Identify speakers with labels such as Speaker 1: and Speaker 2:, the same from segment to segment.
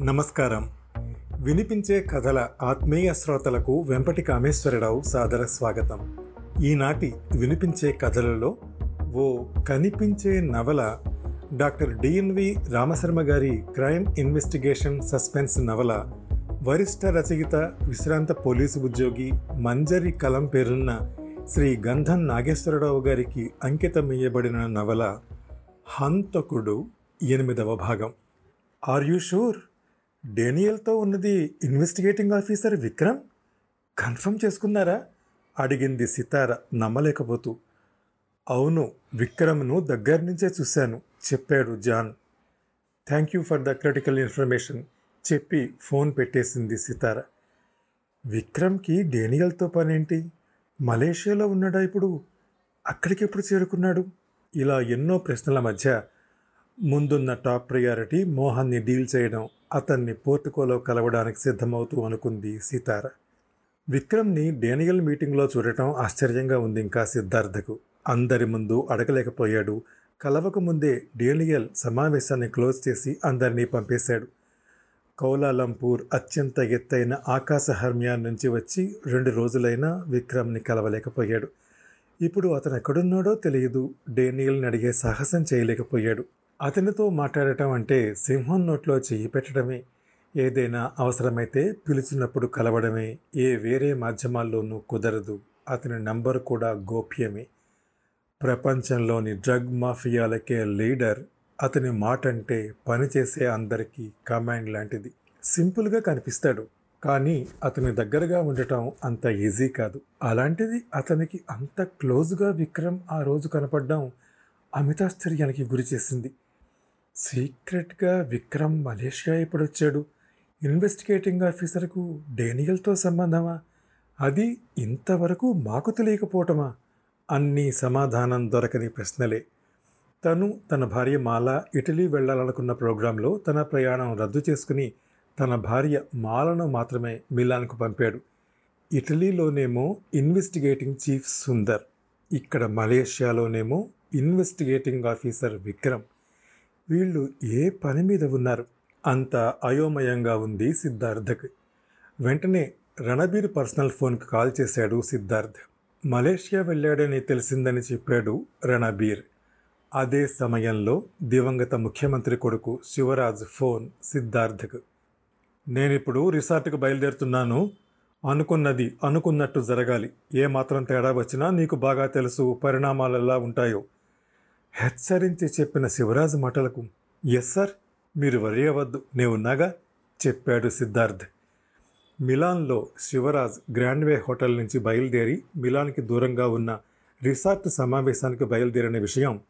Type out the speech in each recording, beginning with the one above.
Speaker 1: నమస్కారం. వినిపించే కథల ఆత్మీయ శ్రోతలకు వెంపటి కామేశ్వరరావు సాదర స్వాగతం. ఈనాటి వినిపించే కథలలో ఓ కనిపించే నవల డాక్టర్ డిఎన్వి రామశర్మ గారి క్రైమ్ ఇన్వెస్టిగేషన్ సస్పెన్స్ నవల వరిష్ఠ రచయిత విశ్రాంత పోలీసు ఉద్యోగి మంజరి కలం పేరున్న శ్రీ గంధం నాగేశ్వరరావు గారికి అంకితమయ్యబడిన నవల హంతకుడు ఎనిమిదవ భాగం. ఆర్ యూ షూర్ డేనియల్తో ఉన్నది ఇన్వెస్టిగేటింగ్ ఆఫీసర్ విక్రమ్? కన్ఫర్మ్ చేసుకున్నారా? అడిగింది సితార నమ్మలేకపోతూ. అవును విక్రమ్ను దగ్గర నుంచే చూశాను చెప్పాడు John. Thank you for the critical information చెప్పి ఫోన్ పెట్టేసింది సితార. విక్రమ్కి డేనియల్తో పనేంటి? మలేషియాలో ఉన్నాడా ఇప్పుడు? అక్కడికెప్పుడు చేరుకున్నాడు? ఇలా ఎన్నో ప్రశ్నల మధ్య ముందున్న టాప్ ప్రయారిటీ మోహన్ని డీల్ చేయడం అతన్ని పోర్టుకోలో కలవడానికి సిద్ధమవుతూ అనుకుంది సీతార. విక్రమ్ని డేనియల్ మీటింగ్లో చూడటం ఆశ్చర్యంగా ఉంది ఇంకా సిద్ధార్థకు. అందరి ముందు అడగలేకపోయాడు. కలవక ముందే డేనియల్ సమావేశాన్ని క్లోజ్ చేసి అందరినీ పంపేశాడు. కౌలాలంపూర్ అత్యంత ఎత్తైన ఆకాశహర్మ్యాన్ నుంచి వచ్చి రెండు రోజులైనా విక్రమ్ని కలవలేకపోయాడు. ఇప్పుడు అతను ఎక్కడున్నాడో తెలియదు. డేనియల్ని అడిగే సాహసం చేయలేకపోయాడు. అతనితో మాట్లాడటం అంటే సింహం నోట్లో చెయ్యి పెట్టడమే. ఏదైనా అవసరమైతే పిలిచినప్పుడు కలవడమే. ఏ వేరే మాధ్యమాల్లోనూ కుదరదు. అతని నంబర్ కూడా గోప్యమే. ప్రపంచంలోని డ్రగ్ మాఫియాలకే లీడర్ అతని మాట అంటే పనిచేసే అందరికీ కమాండ్ లాంటిది. సింపుల్గా కనిపిస్తాడు. కానీ అతని దగ్గరగా ఉండటం అంత ఈజీ కాదు. అలాంటిది అతనికి అంత క్లోజ్గా విక్రమ్ ఆ రోజు కనపడడం అమితాశ్చర్యానికి గురి చేసింది. సీక్రెట్గా విక్రమ్ మలేషియా ఎప్పుడు వచ్చాడు ఇన్వెస్టిగేటింగ్ ఆఫీసర్కు డేనియల్తో సంబంధమా? అది ఇంతవరకు మాకు తెలియకపోవటమా? అన్నీ సమాధానం దొరకని ప్రశ్నలే. తను తన భార్య మాల ఇటలీ వెళ్ళాలనుకున్న ప్రోగ్రాంలో తన ప్రయాణం రద్దు చేసుకుని తన భార్య మాలను మాత్రమే మిలాన్కు పంపాడు. ఇటలీలోనేమో ఇన్వెస్టిగేటింగ్ చీఫ్ సుందర్ ఇక్కడ మలేషియాలోనేమో ఇన్వెస్టిగేటింగ్ ఆఫీసర్ విక్రమ్. వీళ్ళు ఏ పని మీద ఉన్నారు? అంత అయోమయంగా ఉంది సిద్ధార్థకి. వెంటనే రణబీర్ పర్సనల్ ఫోన్కి కాల్ చేశాడు సిద్ధార్థ్. మలేషియా వెళ్ళాడని తెలిసిందని చెప్పాడు రణబీర్. అదే సమయంలో దివంగత ముఖ్యమంత్రి కొడుకు శివరాజ్ ఫోన్ సిద్ధార్థకు. నేనిప్పుడు రిసార్ట్కి బయలుదేరుతున్నాను. అనుకున్నది అనుకున్నట్టు జరగాలి. ఏ మాత్రం తేడా వచ్చినా నీకు బాగా తెలుసు పరిణామాలు ఎలా ఉంటాయో. హెచ్చరించి చెప్పిన శివరాజ్ మాటలకు ఎస్ సార్ మీరు వరియవద్దు నేనున్నాగా చెప్పాడు సిద్ధార్థ్. మిలాన్లో శివరాజ్ గ్రాండ్వే హోటల్ నుంచి బయలుదేరి మిలాన్కి దూరంగా ఉన్న రిసార్ట్ సమావేశానికి బయలుదేరిన విషయం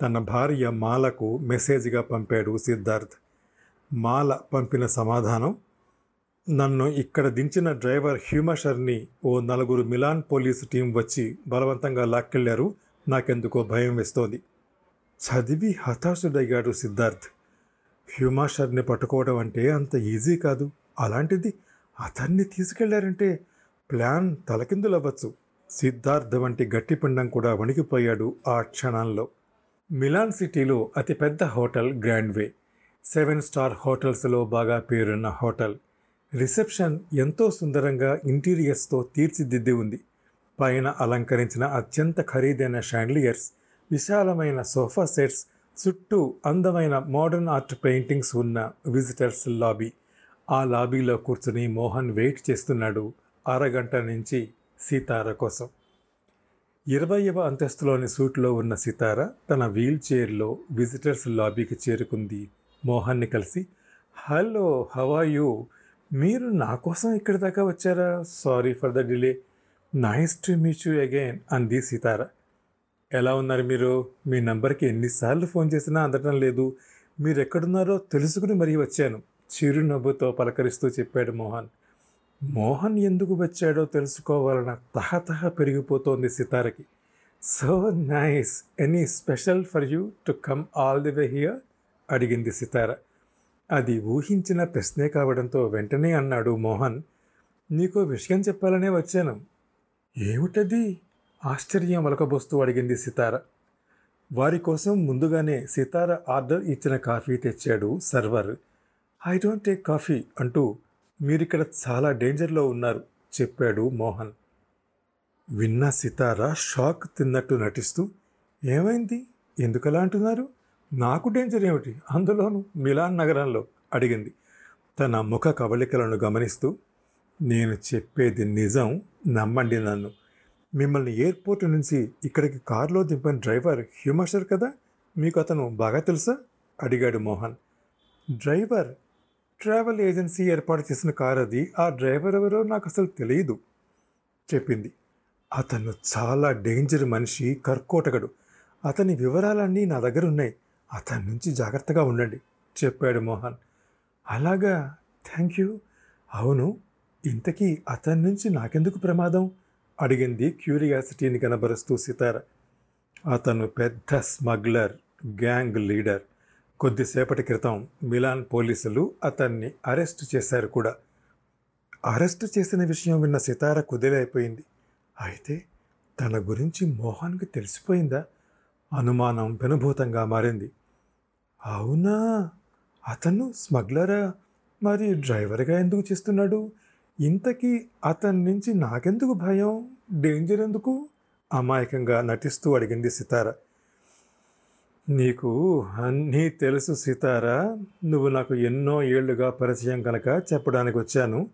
Speaker 1: తన భార్య మాలకు మెసేజ్గా పంపాడు సిద్ధార్థ్. మాల పంపిన సమాధానం నన్ను ఇక్కడ దించిన డ్రైవర్ హ్యూమషర్ని ఓ నలుగురు మిలాన్ పోలీసు టీం వచ్చి బలవంతంగా లాక్కెళ్ళారు నాకెందుకో భయం వేస్తోంది. చదివి హతాశుడయ్యాడు సిద్ధార్థ్. హ్యూమాషర్ని పట్టుకోవడం అంటే అంత ఈజీ కాదు. అలాంటిది అతన్ని తీసుకెళ్ళారంటే ప్లాన్ తలకిందులవ్వచ్చు. సిద్ధార్థ్ వంటి గట్టిపిండం కూడా వణికిపోయాడు ఆ క్షణంలో. మిలాన్ సిటీలో అతిపెద్ద హోటల్ గ్రాండ్వే సెవెన్ స్టార్ హోటల్స్లో బాగా పేరున్న హోటల్. రిసెప్షన్ ఎంతో సుందరంగా ఇంటీరియర్స్తో తీర్చిదిద్ది ఉంది. పైన అలంకరించిన అత్యంత ఖరీదైన షాండ్లియర్స్ విశాలమైన సోఫా సెట్స్ చుట్టూ అందమైన మోడర్న్ ఆర్ట్ పెయింటింగ్స్ ఉన్న విజిటర్స్ లాబీ. ఆ లాబీలో కూర్చుని మోహన్ వెయిట్ చేస్తున్నాడు అరగంట నుంచి సీతార కోసం. ఇరవైవ అంతస్తులోని సూట్లో ఉన్న సీతార తన వీల్ చైర్లో విజిటర్స్ లాబీకి చేరుకుంది. మోహన్ని కలిసి హలో హవాయు మీరు నా కోసం ఇక్కడి దాకా వచ్చారా? Sorry for the delay. Nice to meet you again అంది సీతారా. ఎలా ఉన్నారు మీరు? మీ నంబర్కి ఎన్నిసార్లు ఫోన్ చేసినా అందటం లేదు. మీరు ఎక్కడున్నారో తెలుసుకుని మరీ వచ్చాను. చిరునవ్వుతో పలకరిస్తూ చెప్పాడు మోహన్. మోహన్ ఎందుకు వచ్చాడో తెలుసుకోవాలన్న తహతహ పెరిగిపోతోంది సితారకి. So nice. Any special for you to come all the way here? అడిగింది సితార. అది ఊహించిన ప్రశ్నే కావడంతో వెంటనే అన్నాడు మోహన్. నీకు విషయం చెప్పాలనే వచ్చాను. ఏమిటది? ఆశ్చర్యం వలకబోస్తూ అడిగింది సితార. వారి కోసం ముందుగానే సితార ఆర్డర్ ఇచ్చిన కాఫీ తెచ్చాడు server. I don't take coffee అంటూ మీరిక్కడ చాలా డేంజర్లో ఉన్నారు చెప్పాడు మోహన్. విన్న సితార షాక్ తిన్నట్టు నటిస్తూ ఏమైంది? ఎందుకలా అంటున్నారు? నాకు డేంజర్ ఏమిటి? అందులోనూ మిలాన్ నగరంలో అడిగింది. తన ముఖ కవళికలను గమనిస్తూ నేను చెప్పేది నిజం నమ్మండి నన్ను. మిమ్మల్ని ఎయిర్పోర్ట్ నుంచి ఇక్కడికి కారులో దింపిన డ్రైవర్ హ్యూమర్షర్ కదా? మీకు అతను బాగా తెలుసా? అడిగాడు మోహన్. డ్రైవర్ ట్రావెల్ ఏజెన్సీ ఏర్పాటు చేసిన కార్ అది. ఆ డ్రైవర్ ఎవరో నాకు అసలు తెలియదు చెప్పింది. అతను చాలా డేంజర్ మనిషి కర్కోటగడు అతని వివరాలన్నీ నా దగ్గర ఉన్నాయి. అతని నుంచి జాగ్రత్తగా ఉండండి చెప్పాడు మోహన్. అలాగా? Thank you. అవును ఇంతకీ అతని నుంచి నాకెందుకు ప్రమాదం? అడిగింది. క్యూరియాసిటీని కనబరుస్తూ సితార. అతను పెద్ద స్మగ్లర్ గ్యాంగ్ లీడర్. కొద్దిసేపటి క్రితం మిలాన్ పోలీసులు అతన్ని అరెస్ట్ చేశారు కూడా. అరెస్ట్ చేసిన విషయం విన్న సితార కుదిలైపోయింది. అయితే తన గురించి మోహన్కి తెలిసిపోయిందా? అనుమానం పెనుభూతంగా మారింది. అవునా? అతను స్మగ్లరా? మరి డ్రైవర్గా ఎందుకు చేస్తున్నాడు? ఇంతకీ అతని నుంచి నాకెందుకు భయం? డేంజర్ ఎందుకు? అమాయకంగా నటిస్తూ అడిగింది సితార. నీకు అన్నీ తెలుసు సితారా. నువ్వు నాకు ఎన్నో ఏళ్ళుగా పరిచయం కనుక చెప్పడానికి వచ్చాను.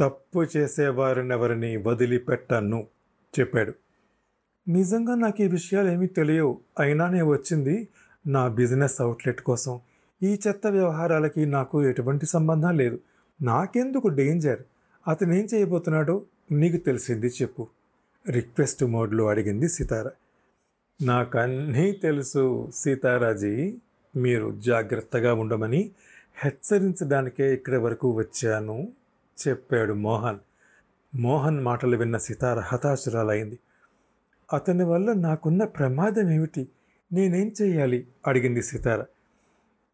Speaker 1: తప్పు చేసేవారినెవరిని వదిలిపెట్టను చెప్పాడు. నిజంగా నాకు ఈ విషయాలు ఏమీ తెలియవు. అయినా నేను వచ్చింది నా బిజినెస్ అవుట్లెట్ కోసం. ఈ చెత్త వ్యవహారాలకి నాకు ఎటువంటి సంబంధం లేదు. నాకెందుకు డేంజర్? అతను ఏం చేయబోతున్నాడో నీకు తెలిసింది చెప్పు రిక్వెస్ట్ మోడ్లో అడిగింది సితార. నాకన్నీ తెలుసు సీతారాజీ మీరు జాగ్రత్తగా ఉండమని హెచ్చరించడానికే ఇక్కడి వరకు వచ్చాను చెప్పాడు మోహన్. మోహన్ మాటలు విన్న సితార హతాశురాలైంది. అతని వల్ల నాకున్న ప్రమాదం ఏమిటి? నేనేం చేయాలి? అడిగింది సితార.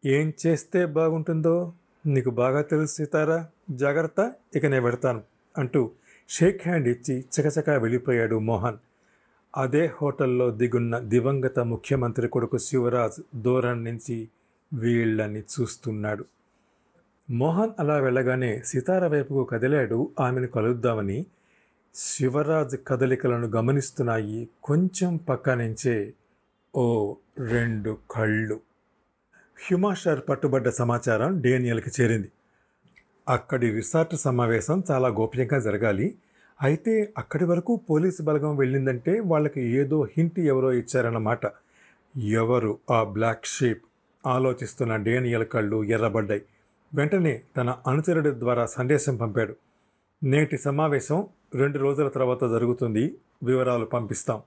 Speaker 1: ఏం చేస్తే బాగుంటుందో? నీకు బాగా తెలుసు సీతారా? జాగ్రత్త ఇక నేను పెడతాను అంటూ షేక్ హ్యాండ్ ఇచ్చి చకచకా వెళ్ళిపోయాడు మోహన్. అదే హోటల్లో దిగున్న దివంగత ముఖ్యమంత్రి కొడుకు శివరాజ్ దూరం నుంచి వీళ్ళని చూస్తున్నాడు. మోహన్ అలా వెళ్ళగానే సితార వైపుకు కదిలాడు ఆమెను కలుద్దామని. శివరాజ్ కదలికలను గమనిస్తున్నాయి కొంచెం పక్క నుంచే ఓ రెండు కళ్ళు. హ్యుమాషర్ పట్టుబడ్డ సమాచారం డేనియల్కి చేరింది. అక్కడి రిసార్ట్ సమావేశం చాలా గోప్యంగా జరగాలి. అయితే అక్కడి వరకు పోలీసు బలగం వెళ్ళిందంటే వాళ్ళకి ఏదో హింట్ ఎవరో ఇచ్చారన్నమాట ఎవరు ఆ బ్లాక్ షీప్? ఆలోచిస్తున్న డేనియల్ కళ్ళు ఎర్రబడ్డాయి. వెంటనే తన అనుచరుడి ద్వారా సందేశం పంపాడు. నేటి సమావేశం రెండు రోజుల తర్వాత జరుగుతుంది. వివరాలు పంపిస్తాం.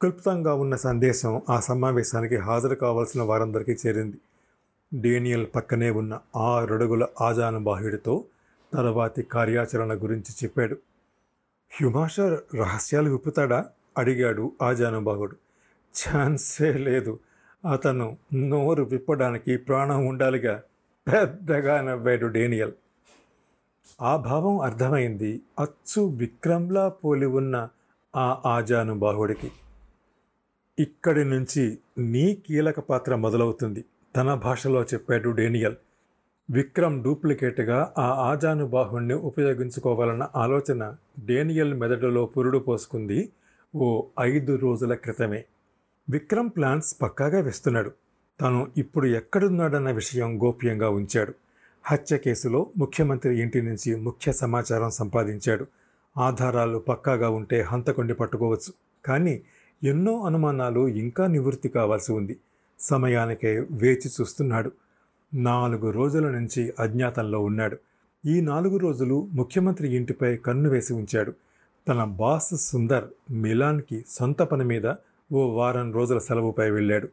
Speaker 1: క్లుప్తంగా ఉన్న సందేశం ఆ సమావేశానికి హాజరు కావాల్సిన వారందరికీ చేరింది. డేనియల్ పక్కనే ఉన్న ఆ రడుగుల ఆజానుబాహుడితో తర్వాతి కార్యాచరణ గురించి చెప్పాడు. హ్యుమాషర్ రహస్యాలు విప్పుతాడా? అడిగాడు ఆజానుబాహుడు. ఛాన్సే లేదు. అతను నోరు విప్పడానికి ప్రాణం ఉండాలిగా. పెద్దగా నవ్వాడు డేనియల్. ఆ భావం అర్థమైంది. అచ్చు విక్రమ్లా పోలి ఉన్న ఆ ఆజానుబాహుడికి. ఇక్కడి నుంచి నీ కీలక పాత్ర మొదలవుతుంది. తన భాషలో చెప్పాడు డేనియల్. విక్రమ్ డూప్లికేట్గా ఆ ఆజానుబాహుణ్ణి ఉపయోగించుకోవాలన్న ఆలోచన డేనియల్ మెదడులో పురుడు పోసుకుంది ఓ ఐదు రోజుల క్రితమే. విక్రమ్ ప్లాన్స్ పక్కాగా వేస్తున్నాడు. తను ఇప్పుడు ఎక్కడున్నాడన్న విషయం గోప్యంగా ఉంచాడు. హత్య కేసులో ముఖ్యమంత్రి ఇంటి నుంచి ముఖ్య సమాచారం సంపాదించాడు. ఆధారాలు పక్కాగా ఉంటే హంతకొండి పట్టుకోవచ్చు. కానీ ఎన్నో అనుమానాలు ఇంకా నివృత్తి కావాల్సి ఉంది. సమయానికే వేచి చూస్తున్నాడు. నాలుగు రోజుల నుంచి అజ్ఞాతంలో ఉన్నాడు. ఈ నాలుగు రోజులు ముఖ్యమంత్రి ఇంటిపై కన్ను వేసి ఉంచాడు. తన బాస్ సుందర్ మిలాన్కి సొంత పని మీద ఓ వారం రోజుల సెలవుపై వెళ్ళాడు.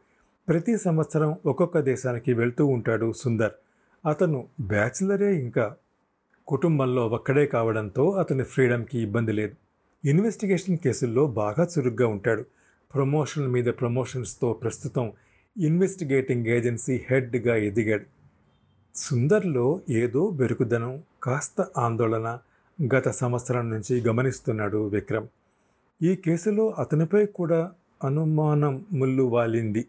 Speaker 1: ప్రతి సంవత్సరం ఒక్కొక్క దేశానికి వెళ్తూ ఉంటాడు సుందర్. అతను బ్యాచిలరే ఇంకా. కుటుంబంలో ఒక్కడే కావడంతో అతని ఫ్రీడమ్కి ఇబ్బంది లేదు. ఇన్వెస్టిగేషన్ కేసుల్లో బాగా చురుగ్గా ఉంటాడు. ప్రమోషన్ మీద ప్రమోషన్స్తో ప్రస్తుతం ఇన్వెస్టిగేటింగ్ ఏజెన్సీ హెడ్గా ఎదిగాడు. సుందర్లో ఏదో బెరుకుదనం కాస్త ఆందోళన గత సంవత్సరం నుంచి గమనిస్తున్నాడు విక్రమ్. ఈ కేసులో అతనిపై కూడా అనుమానం ముల్లు వాలింది.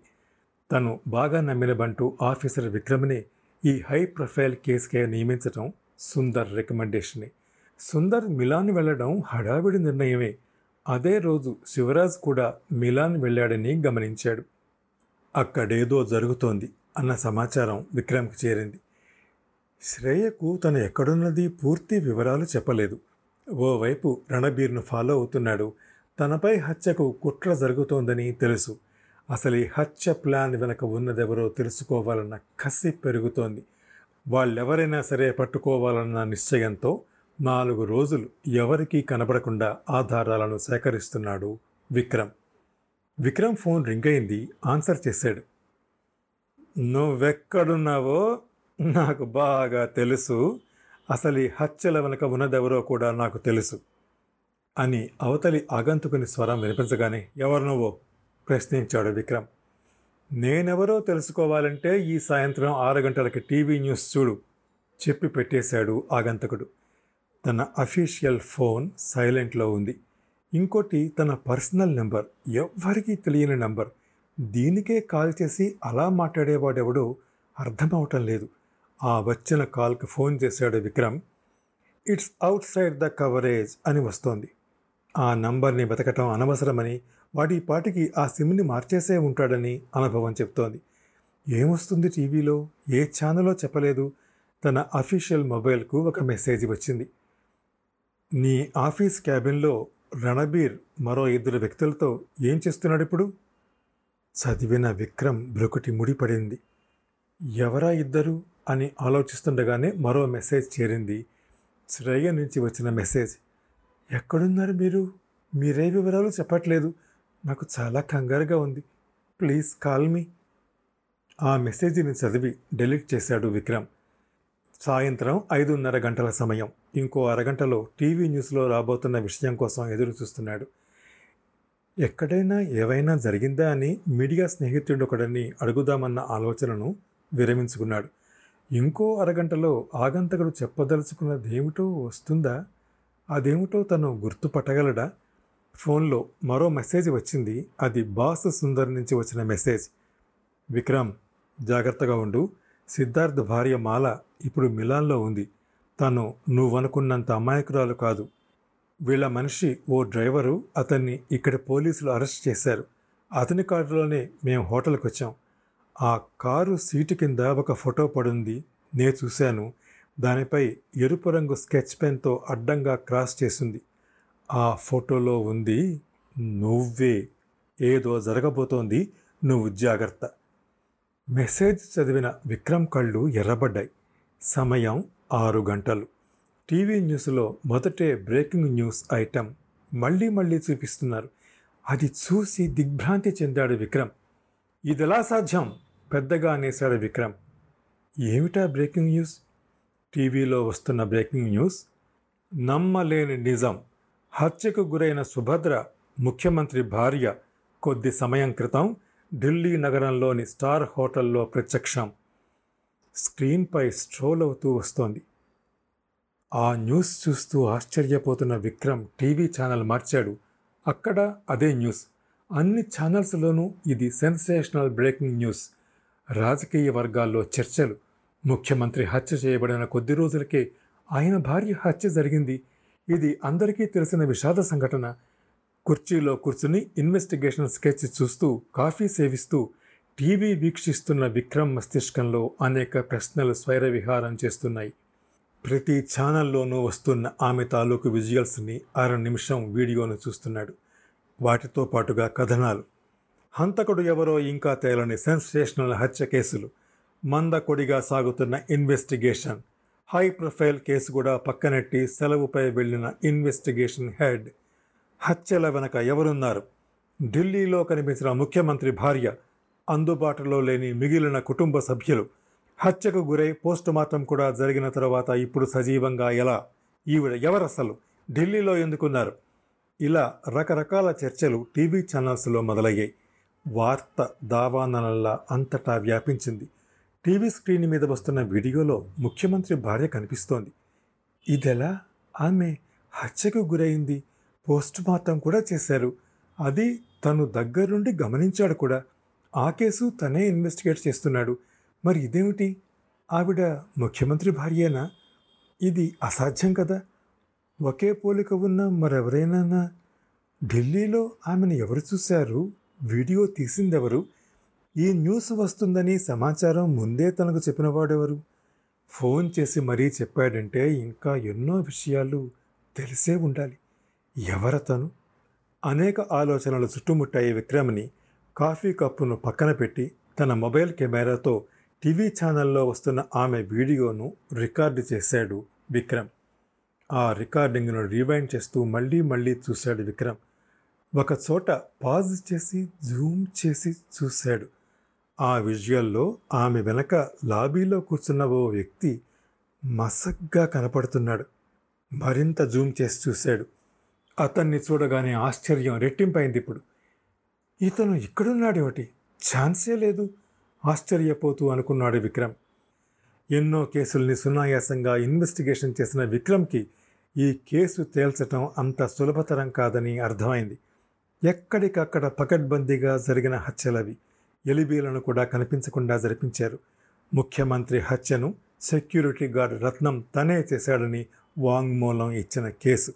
Speaker 1: తను బాగా నమ్మినబంటూ ఆఫీసర్ విక్రమ్ని ఈ హై ప్రొఫైల్ కేసుకే నియమించడం సుందర్ రికమెండేషనే. సుందర్ మిలాన్ వెళ్ళడం హడావిడి నిర్ణయమే. అదే రోజు శివరాజ్ కూడా మిలాన్ వెళ్ళాడని గమనించాడు. అక్కడేదో జరుగుతోంది అన్న సమాచారం విక్రమ్కి చేరింది. శ్రేయకు తను ఎక్కడున్నది పూర్తి వివరాలు చెప్పలేదు. ఓవైపు రణబీర్ను ఫాలో అవుతున్నాడు. తనపై హత్యకు కుట్ర జరుగుతోందని తెలుసు. అసలు ఈ హత్య ప్లాన్ వెనక ఉన్నదెవరో తెలుసుకోవాలన్న కసి పెరుగుతోంది. వాళ్ళెవరైనా సరే పట్టుకోవాలన్న నిశ్చయంతో నాలుగు రోజులు ఎవరికీ కనబడకుండా ఆధారాలను సేకరిస్తున్నాడు విక్రమ్. విక్రమ్ ఫోన్ రింగ్ అయింది. ఆన్సర్ చేశాడు. నువ్వెక్కడున్నావో నాకు బాగా తెలుసు. అసలు ఈ హత్యల వెనక ఉన్నదెవరో కూడా నాకు తెలుసు అని అవతలి ఆగంతుకుని స్వరం వినిపించగానే ఎవరు నువ్వో? ప్రశ్నించాడు విక్రమ్. నేనెవరో తెలుసుకోవాలంటే ఈ సాయంత్రం ఆరు గంటలకి టీవీ న్యూస్ చూడు చెప్పి పెట్టేశాడు ఆగంతకుడు. తన అఫీషియల్ ఫోన్ సైలెంట్లో ఉంది. ఇంకోటి తన పర్సనల్ నెంబర్ ఎవ్వరికీ తెలియని నెంబర్. దీనికే కాల్ చేసి అలా మాట్లాడేవాడెవడో అర్థమవటం లేదు. ఆ వచ్చిన కాల్కి ఫోన్ చేశాడు Vikram. It's outside the coverage అని వస్తోంది. ఆ నంబర్ని వెతకటం అనవసరమని వాటి పాటికి ఆ సిమ్ని మార్చేసే ఉంటాడని అనుభవం చెప్తోంది. ఏమొస్తుంది టీవీలో? ఏ ఛానలో చెప్పలేదు. తన అఫీషియల్ మొబైల్కు ఒక మెసేజ్ వచ్చింది. నీ ఆఫీస్ క్యాబిన్లో రణబీర్ మరో ఇద్దరు వ్యక్తులతో ఏం చేస్తున్నాడు ఇప్పుడు చదివిన విక్రమ్ బ్రొకటి ముడిపడింది. ఎవరా ఇద్దరు? అని ఆలోచిస్తుండగానే మరో మెసేజ్ చేరింది. శ్రేయ నుంచి వచ్చిన మెసేజ్. ఎక్కడున్నారు మీరు? మీరే వివరాలు చెప్పట్లేదు. నాకు చాలా కంగారుగా ఉంది. Please call me. ఆ మెసేజ్ని చదివి డెలీట్ చేశాడు విక్రమ్. సాయంత్రం ఐదున్నర గంటల సమయం. ఇంకో అరగంటలో టీవీ న్యూస్లో రాబోతున్న విషయం కోసం ఎదురు చూస్తున్నాడు ఎక్కడైనా ఏవైనా జరిగిందా అని మీడియా స్నేహితుడు ఒకడని అడుగుదామన్న ఆలోచనను విరమించుకున్నాడు. ఇంకో అరగంటలో ఆగంతకుడు చెప్పదలుచుకున్నదేమిటో వస్తుందా? అదేమిటో తను గుర్తుపట్టగలడా? ఫోన్లో మరో మెసేజ్ వచ్చింది. అది బాస్ సుందర్ నుంచి వచ్చిన మెసేజ్. విక్రమ్ జాగ్రత్తగా ఉండు. సిద్ధార్థ్ భార్య మాల ఇప్పుడు మిలాన్లో ఉంది. తను నువ్వనుకున్నంత అమాయకురాలు కాదు. వీళ్ళ మనిషి ఓ డ్రైవరు అతన్ని ఇక్కడ పోలీసులు అరెస్ట్ చేశారు. అతని కారులోనే మేము హోటల్కి వచ్చాం ఆ కారు సీటు కింద ఒక ఫోటో పడుంది. నే చూశాను. దానిపై ఎరుపు రంగు స్కెచ్ పెన్తో అడ్డంగా క్రాస్ చేసింది. ఆ ఫోటోలో ఉంది నువ్వే. ఏదో జరగబోతోంది. నువ్వు జాగ్రత్త. మెసేజ్ చదివిన విక్రమ్ కళ్ళు ఎర్రబడ్డాయి. సమయం ఆరు గంటలు. టీవీ న్యూస్లో మొదటే బ్రేకింగ్ న్యూస్ ఐటెం మళ్ళీ మళ్ళీ చూపిస్తున్నారు. అది చూసి దిగ్భ్రాంతి చెందాడు విక్రమ్. ఇదెలా సాధ్యం? పెద్దగా అనేశాడు విక్రమ్. ఏమిటా బ్రేకింగ్ న్యూస్? టీవీలో వస్తున్న బ్రేకింగ్ న్యూస్? నమ్మలేని నిజం. హత్యకు గురైన సుభద్ర ముఖ్యమంత్రి భార్య కొద్ది సమయం క్రితం ఢిల్లీ నగరంలోని స్టార్ హోటల్లో ప్రత్యక్షం. స్క్రీన్పై స్ట్రోల్ అవుతూ వస్తోంది. ఆ న్యూస్ చూస్తూ ఆశ్చర్యపోతున్న విక్రమ్ టీవీ ఛానల్ మార్చాడు. అక్కడ అదే న్యూస్. అన్ని ఛానల్స్లోనూ ఇది సెన్సేషనల్ బ్రేకింగ్ న్యూస్. రాజకీయ వర్గాల్లో చర్చలు. ముఖ్యమంత్రి హత్య చేయబడిన కొద్ది రోజులకే ఆయన భార్య హత్య జరిగింది. ఇది అందరికీ తెలిసిన విషాద సంఘటన. కుర్చీలో కూర్చుని ఇన్వెస్టిగేషన్ స్కెచ్ చూస్తూ కాఫీ సేవిస్తూ టీవీ వీక్షిస్తున్న విక్రమ్ మస్తిష్కంలో అనేక ప్రశ్నలు స్వైర విహారం చేస్తున్నాయి. ప్రతి ఛానల్లోనూ వస్తున్న ఆమె తాలూకు విజువల్స్ని అర నిమిషం వీడియోను చూస్తున్నాడు. వాటితో పాటుగా కథనాలు. హంతకుడు ఎవరో ఇంకా తేలని సెన్సేషనల్ హత్య కేసులు. మందకొడిగా సాగుతున్న ఇన్వెస్టిగేషన్. హై ప్రొఫైల్ కేసు కూడా పక్కనెట్టి సెలవుపై వెళ్ళిన ఇన్వెస్టిగేషన్ హెడ్. హత్యల వెనక ఎవరున్నారు? ఢిల్లీలో కనిపించిన ముఖ్యమంత్రి భార్య అందుబాటులో లేని మిగిలిన కుటుంబ సభ్యులు హత్యకు గురై పోస్టుమార్టం కూడా జరిగిన తర్వాత ఇప్పుడు సజీవంగా ఎలా? ఈవిడ ఎవరసలు? ఢిల్లీలో ఎందుకున్నారు? ఇలా రకరకాల చర్చలు టీవీ ఛానల్స్లో మొదలయ్యాయి. వార్త దావానలల్లా అంతటా వ్యాపించింది. టీవీ స్క్రీన్ మీద వస్తున్న వీడియోలో ముఖ్యమంత్రి భార్య కనిపిస్తోంది. ఇదెలా? ఆమె హత్యకు గురైంది. పోస్ట్ మార్టం కూడా చేశారు. అది తను దగ్గరుండి గమనించాడు కూడా. ఆ కేసు తనే ఇన్వెస్టిగేట్ చేస్తున్నాడు. మరి ఇదేమిటి? ఆవిడ ముఖ్యమంత్రి భార్యేనా? ఇది అసాధ్యం కదా. ఒకే పోలిక ఉన్న మరెవరైనా ఢిల్లీలో ఆమెను ఎవరు చూశారు? వీడియో తీసిందెవరు? ఈ న్యూస్ వస్తుందని సమాచారం ముందే తనకు చెప్పినవాడెవరు ఫోన్ చేసి మరీ చెప్పాడంటే ఇంకా ఎన్నో విషయాలు తెలిసే ఉండాలి. ఎవరతను? అనేక ఆలోచనలు చుట్టుముట్టాయి విక్రమ్ని. కాఫీ కప్పును పక్కన పెట్టి తన మొబైల్ కెమెరాతో టీవీ ఛానల్లో వస్తున్న ఆమె వీడియోను రికార్డు చేశాడు విక్రమ్. ఆ రికార్డింగ్ను రీవైండ్ చేస్తూ మళ్ళీ మళ్ళీ చూశాడు విక్రమ్. ఒక చోట పాజ్ చేసి జూమ్ చేసి చూశాడు. ఆ విజువల్లో ఆమె వెనక లాబీలో కూర్చున్న ఓ వ్యక్తి మసగ్గా కనపడుతున్నాడు. మరింత జూమ్ చేసి చూశాడు. అతన్ని చూడగానే ఆశ్చర్యం రెట్టింపైంది ఇప్పుడు. ఇతను ఇక్కడున్నాడేమిటి? ఛాన్సే లేదు ఆశ్చర్యపోతూ అనుకున్నాడు విక్రమ్. ఎన్నో కేసుల్ని సునాయాసంగా ఇన్వెస్టిగేషన్ చేసిన విక్రమ్కి ఈ కేసు తేల్చటం అంత సులభతరం కాదని అర్థమైంది. ఎక్కడికక్కడ పకడ్బందీగా జరిగిన హత్యలవి ఎలిబీలను కూడా కనిపించకుండా జరిపించారు. ముఖ్యమంత్రి హత్యను సెక్యూరిటీ గార్డ్ రత్నం తనే చేశాడని వాంగ్మూలం ఇచ్చిన కేసు.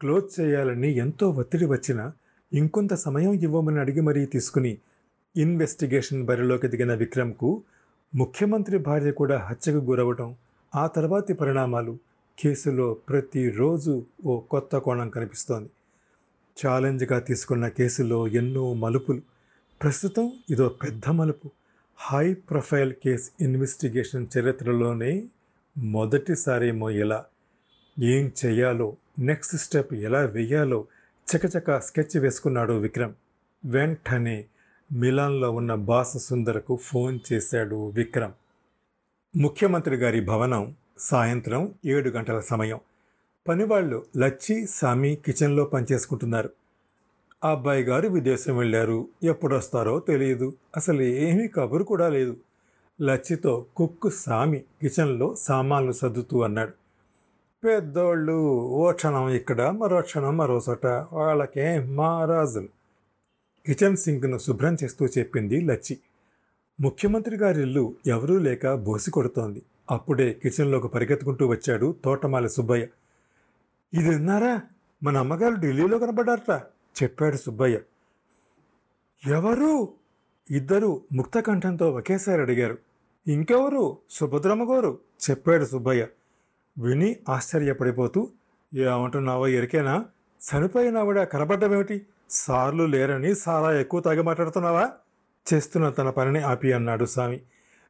Speaker 1: క్లోజ్ చేయాలని ఎంతో ఒత్తిడి వచ్చినా ఇంకొంత సమయం ఇవ్వమని అడిగి మరీ తీసుకుని ఇన్వెస్టిగేషన్ బరిలోకి దిగిన విక్రమ్కు ముఖ్యమంత్రి భార్య కూడా హత్యకు గురవటం ఆ తర్వాతి పరిణామాలు కేసులో ప్రతిరోజు ఓ కొత్త కోణం కనిపిస్తోంది. ఛాలెంజ్గా తీసుకున్న కేసులో ఎన్నో మలుపులు. ప్రస్తుతం ఇదో పెద్ద మలుపు. హై ప్రొఫైల్ కేస్ ఇన్వెస్టిగేషన్ చరిత్రలోనే మొదటిసారేమో ఎలా ఏం చేయాలో నెక్స్ట్ స్టెప్ ఎలా వెయ్యాలో చకచక స్కెచ్ వేసుకున్నాడు విక్రమ్. వెంటనే మిలాన్లో ఉన్న బాస సుందరకు ఫోన్ చేశాడు విక్రమ్. ముఖ్యమంత్రి గారి భవనం సాయంత్రం ఏడు గంటల సమయం. పనివాళ్ళు లచ్చి సామి కిచెన్లో పనిచేసుకుంటున్నారు. ఆ అబ్బాయి గారు విదేశం వెళ్ళారు. ఎప్పుడొస్తారో తెలియదు. అసలు ఏమీ కబురు కూడా లేదు. లచ్చితో కుక్కు సామి కిచెన్లో సామాన్లు సర్దుతూ అన్నాడు. పెద్దోళ్ళు ఓ క్షణం ఇక్కడ మరో క్షణం మరోసట. వాళ్ళకే మహారాజులు. కిచెన్ సింక్ను శుభ్రం చేస్తూ చెప్పింది లచ్చి. ముఖ్యమంత్రి గారిల్లు ఎవరూ లేక బోసి కొడుతోంది. అప్పుడే కిచెన్లోకి పరిగెత్తుకుంటూ వచ్చాడు తోటమాలి సుబ్బయ్య. ఇది విన్నారా? మన అమ్మగారు ఢిల్లీలో కనబడ్డారట చెప్పాడు సుబ్బయ్య. ఎవరు? ఇద్దరు ముక్తకంఠంతో ఒకేసారి అడిగారు. ఇంకెవరు? సుభద్రమ్మ గారు చెప్పాడు సుబ్బయ్య. విని ఆశ్చర్యపడిపోతూ ఏమంటున్నావో ఎరికేనా? చనిపోయిన ఆవిడ కనబడ్డమేమిటి? సార్లు లేరని సారా ఎక్కువ తాగి మాట్లాడుతున్నావా? చేస్తున్న తన పనిని ఆపి అన్నాడు స్వామి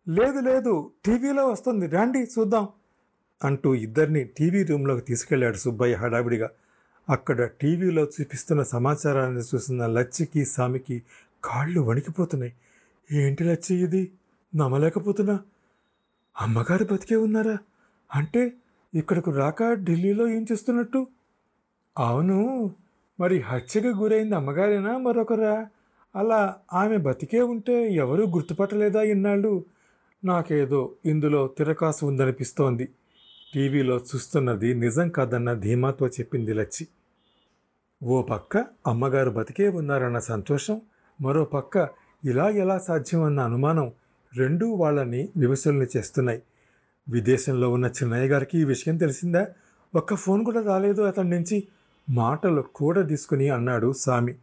Speaker 1: లేదు లేదు టీవీలో వస్తుంది. రండి చూద్దాం అంటూ ఇద్దరిని టీవీ రూమ్లోకి తీసుకెళ్ళాడు సుబ్బయ్య హడావిడిగా. అక్కడ టీవీలో చూపిస్తున్న సమాచారాన్ని చూసిన లచ్చికి సామికి కాళ్ళు వణికిపోతున్నాయి. ఏంటి లచ్చి ఇది? నమ్మలేకపోతున్నా? అమ్మగారు బతికే ఉన్నారా? అంటే ఇక్కడకు రాక ఢిల్లీలో ఏం చేస్తున్నట్టు? అవును మరి హత్యకు గురైంది అమ్మగారేనా మరొకరా? అలా ఆమె బతికే ఉంటే ఎవరూ గుర్తుపట్టలేదా ఇన్నాళ్ళు? నాకేదో ఇందులో తిరకాసు ఉందనిపిస్తోంది. టీవీలో చూస్తున్నది నిజం కాదన్న ధీమాతో చెప్పింది లచ్చి. ఓ పక్క అమ్మగారు బతికే ఉన్నారన్న సంతోషం మరో పక్క ఇలా ఎలా సాధ్యం అన్న అనుమానం రెండూ వాళ్ళని విమర్శల్ని చేస్తున్నాయి. విదేశంలో ఉన్న చిన్నయ్య గారికి ఈ విషయం తెలిసిందా? ఒక్క ఫోన్ కూడా రాలేదు అతని నుంచి. మాటలు కూడా తీసుకుని అన్నాడు సామి.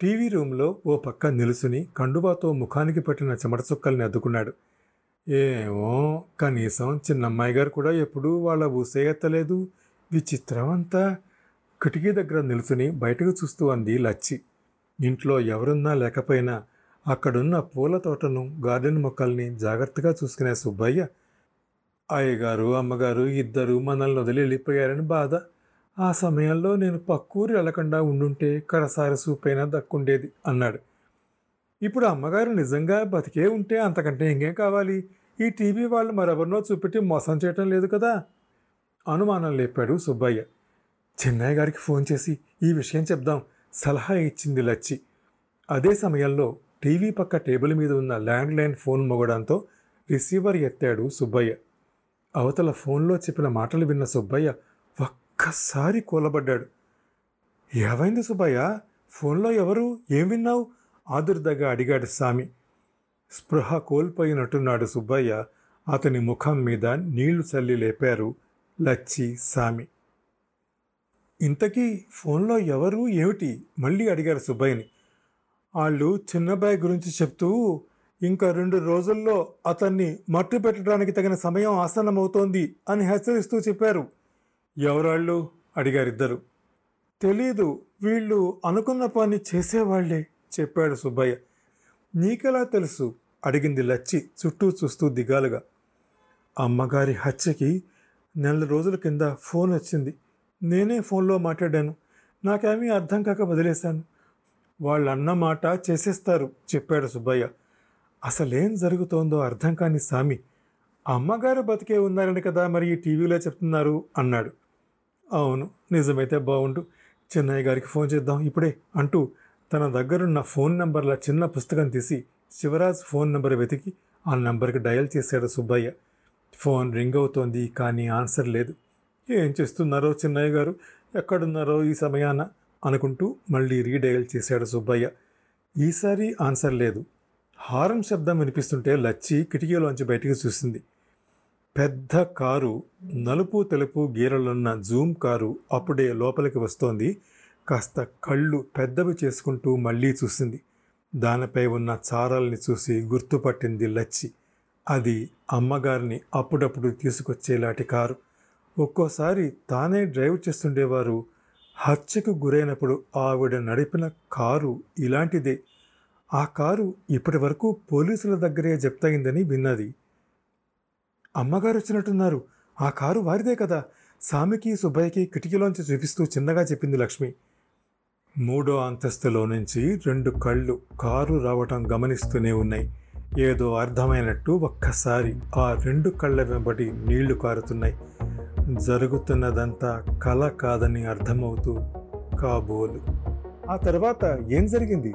Speaker 1: టీవీ రూమ్లో ఓ పక్క నిలుసుని కండువాతో ముఖానికి పట్టిన చెమట చుక్కల్ని అద్దుకున్నాడు. ఏమో కనీసం చిన్నమ్మాయి గారు కూడా ఎప్పుడూ వాళ్ళ ఊసే ఎత్తలేదు. విచిత్రం అంతా. కిటికీ దగ్గర నిలుచుని బయటకు చూస్తూ అంది లచ్చి. ఇంట్లో ఎవరున్నా లేకపోయినా అక్కడున్న పూల తోటను గార్డెన్ మొక్కల్ని జాగ్రత్తగా చూసుకునే సుబ్బయ్య అయ్యగారు అమ్మగారు ఇద్దరు మనల్ని వదిలి వెళ్ళిపోయారని బాధ. ఆ సమయంలో నేను పక్కూరు వెళ్ళకుండా ఉండుంటే కరసారి సూపైనా దక్కుండేది అన్నాడు. ఇప్పుడు అమ్మగారు నిజంగా బతికే ఉంటే అంతకంటే ఇంకేం కావాలి? ఈ టీవీ వాళ్ళు మరెవరినో చూపెట్టి మోసం చేయటం లేదు కదా? అనుమానం లేపాడు సుబ్బయ్య. చిన్నయ్య గారికి ఫోన్ చేసి ఈ విషయం చెప్దాం సలహా ఇచ్చింది లచ్చి. అదే సమయంలో టీవీ పక్క టేబుల్ మీద ఉన్న ల్యాండ్ లైన్ ఫోన్ మొగడంతో రిసీవర్ ఎత్తాడు సుబ్బయ్య. అవతల ఫోన్లో చెప్పిన మాటలు విన్న సుబ్బయ్య ఒక్కసారి కూలబడ్డాడు. ఏవైంది సుబ్బయ్య? ఫోన్లో ఎవరు? ఏం విన్నావు? ఆదుర్దగా అడిగాడు స్వామి స్పృహ కోల్పోయినట్టున్నాడు సుబ్బయ్య. అతని ముఖం మీద నీళ్ళు చల్లి లేపారు లచ్చి సామి. ఇంతకీ ఫోన్లో ఎవరు? ఏమిటి? మళ్ళీ అడిగారు సుబ్బయ్యని. వాళ్ళు చిన్నబాయ్ గురించి చెప్తూ ఇంకా రెండు రోజుల్లో అతన్ని మట్టు పెట్టడానికి తగిన సమయం ఆసన్నమవుతోంది అని హెచ్చరిస్తూ చెప్పారు. ఎవరాళ్ళు? అడిగారిద్దరు. తెలీదు వీళ్ళు అనుకున్న పని చేసేవాళ్ళే చెప్పాడు సుబ్బయ్య. నీకెలా తెలుసు? అడిగింది లచ్చి చుట్టూ చూస్తూ దిగాలుగా. అమ్మగారి హత్యకి నెల రోజుల కింద ఫోన్ వచ్చింది. నేనే ఫోన్లో మాట్లాడాను. నాకేమీ అర్థం కాక వదిలేశాను. వాళ్ళన్న మాట చేసేస్తారు చెప్పాడు సుబ్బయ్య. అసలేం జరుగుతోందో అర్థం కాని సామి అమ్మగారు బతికే ఉన్నారని కదా మరి టీవీలో చెప్తున్నారు అన్నాడు. అవును నిజమైతే బాగుండు చిన్నయ్య గారికి ఫోన్ చేద్దాం ఇప్పుడే అంటూ తన దగ్గరున్న ఫోన్ నంబర్ల చిన్న పుస్తకం తీసి శివరాజ్ ఫోన్ నంబర్ వెతికి ఆ నంబర్కి డయల్ చేశాడు సుబ్బయ్య. ఫోన్ రింగ్ అవుతోంది కానీ ఆన్సర్ లేదు. ఏం చేస్తున్నారో చిన్నయ్య గారు? ఎక్కడున్నారో ఈ సమయాన? అనుకుంటూ మళ్ళీ రీడయల్ చేశాడు సుబ్బయ్య. ఈసారి ఆన్సర్ లేదు. హారన్ శబ్దం వినిపిస్తుంటే లచ్చి కిటికీలోంచి బయటికి చూసింది. పెద్ద కారు నలుపు తెలుపు గీరలున్న జూమ్ కారు అప్పుడే లోపలికి వస్తోంది. కాస్త కళ్ళు పెద్దవి చేసుకుంటూ మళ్ళీ చూసింది. దానిపై ఉన్న చారాల్ని చూసి గుర్తుపట్టింది లచ్చి. అది అమ్మగారిని అప్పుడప్పుడు తీసుకొచ్చేలాంటి కారు. ఒక్కోసారి తానే డ్రైవ్ చేస్తుండేవారు. హత్యకు గురైనప్పుడు ఆవిడ నడిపిన కారు ఇలాంటిదే. ఆ కారు ఇప్పటి వరకు పోలీసుల దగ్గరే జప్తయిందని విన్నది. అమ్మగారు వచ్చినట్టున్నారు ఆ కారు వారిదే కదా. సామికి సుబ్బయ్యకి కిటికీలోంచి చూపిస్తూ చిన్నగా చెప్పింది లక్ష్మి. మూడో అంతస్తులో నుంచి రెండు కళ్ళు కారు రావటం గమనిస్తూనే ఉన్నాయి. ఏదో అర్థమైనట్టు ఒక్కసారి ఆ రెండు కళ్ళ వెంబడి నీళ్ళు కారుతున్నాయి. జరుగుతున్నదంతా కల కాదని అర్థమవుతూ కాబోలు. ఆ తర్వాత ఏం జరిగింది?